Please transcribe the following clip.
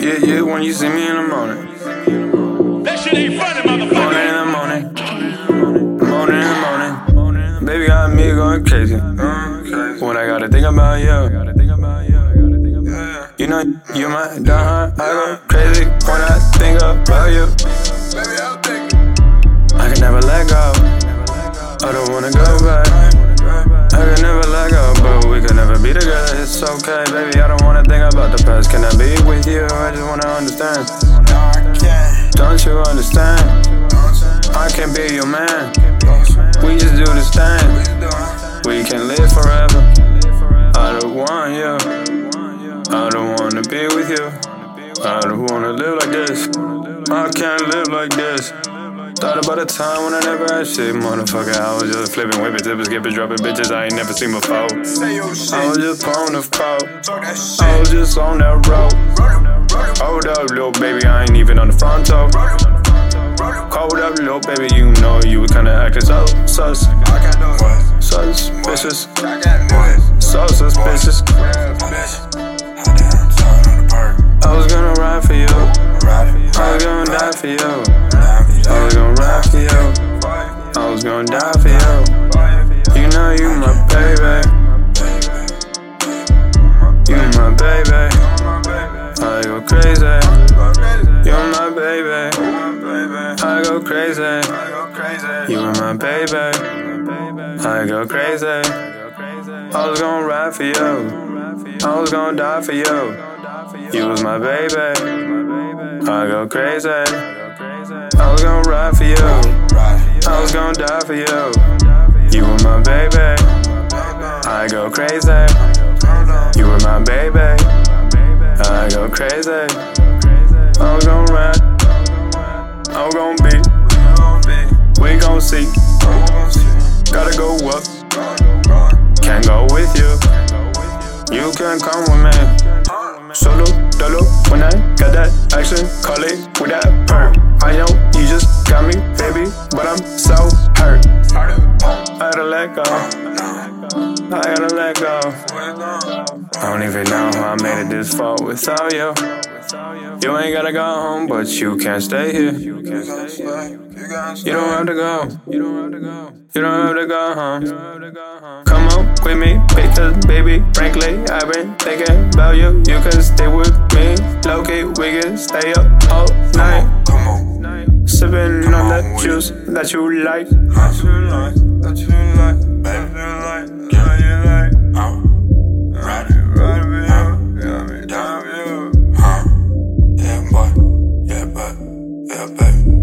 Yeah, yeah, when you see me in the morning. That shit ain't funny, motherfucker. Morning in the morning. Morning in the morning. Baby got me going crazy. When I gotta think about you. You know, you my dog. I go crazy when I think about you. I just wanna understand. Don't you understand? I can't be your man. We just do this thing. We can live forever. I don't want you. I don't wanna be with you. I don't wanna live like this. I can't live like this. Thought about a time when I never had shit, motherfucker. I was just flipping whipping tippers, skipping, dropping bitches I ain't never seen before. I was just on the phone. I was just on that road. Hold up, little baby, I ain't even on the front toe. Hold up, little baby, you know you was kinda acting so sus. Sus, so was gonna die for you. You know you my baby. You my baby. I go crazy. You're my baby. I go crazy. You my baby. I go crazy. I was gonna ride for you. I was gonna die for you. You was my baby. I go crazy. I was gonna ride for you. I was gonna die for you. You were my baby. I go crazy. You were my baby. I go crazy. I was gonna ride. I was gonna be. We gon' see. Gotta go up. Can't go with you. You can come with me. Solo, dolo, when I got that action, call it with that perk. I know I gotta let go. I don't even know how I made it this far without you. You ain't gotta go home, but you can't stay here. You don't have to go. You don't have to go. Home. Come on with me, because baby, frankly, I've been thinking about you. You can stay with me, low key, we can stay up all night that juice that you like. That you like, that you like, that you like, that you like. Me me. Huh? Yeah, boy, yeah, baby, yeah, baby.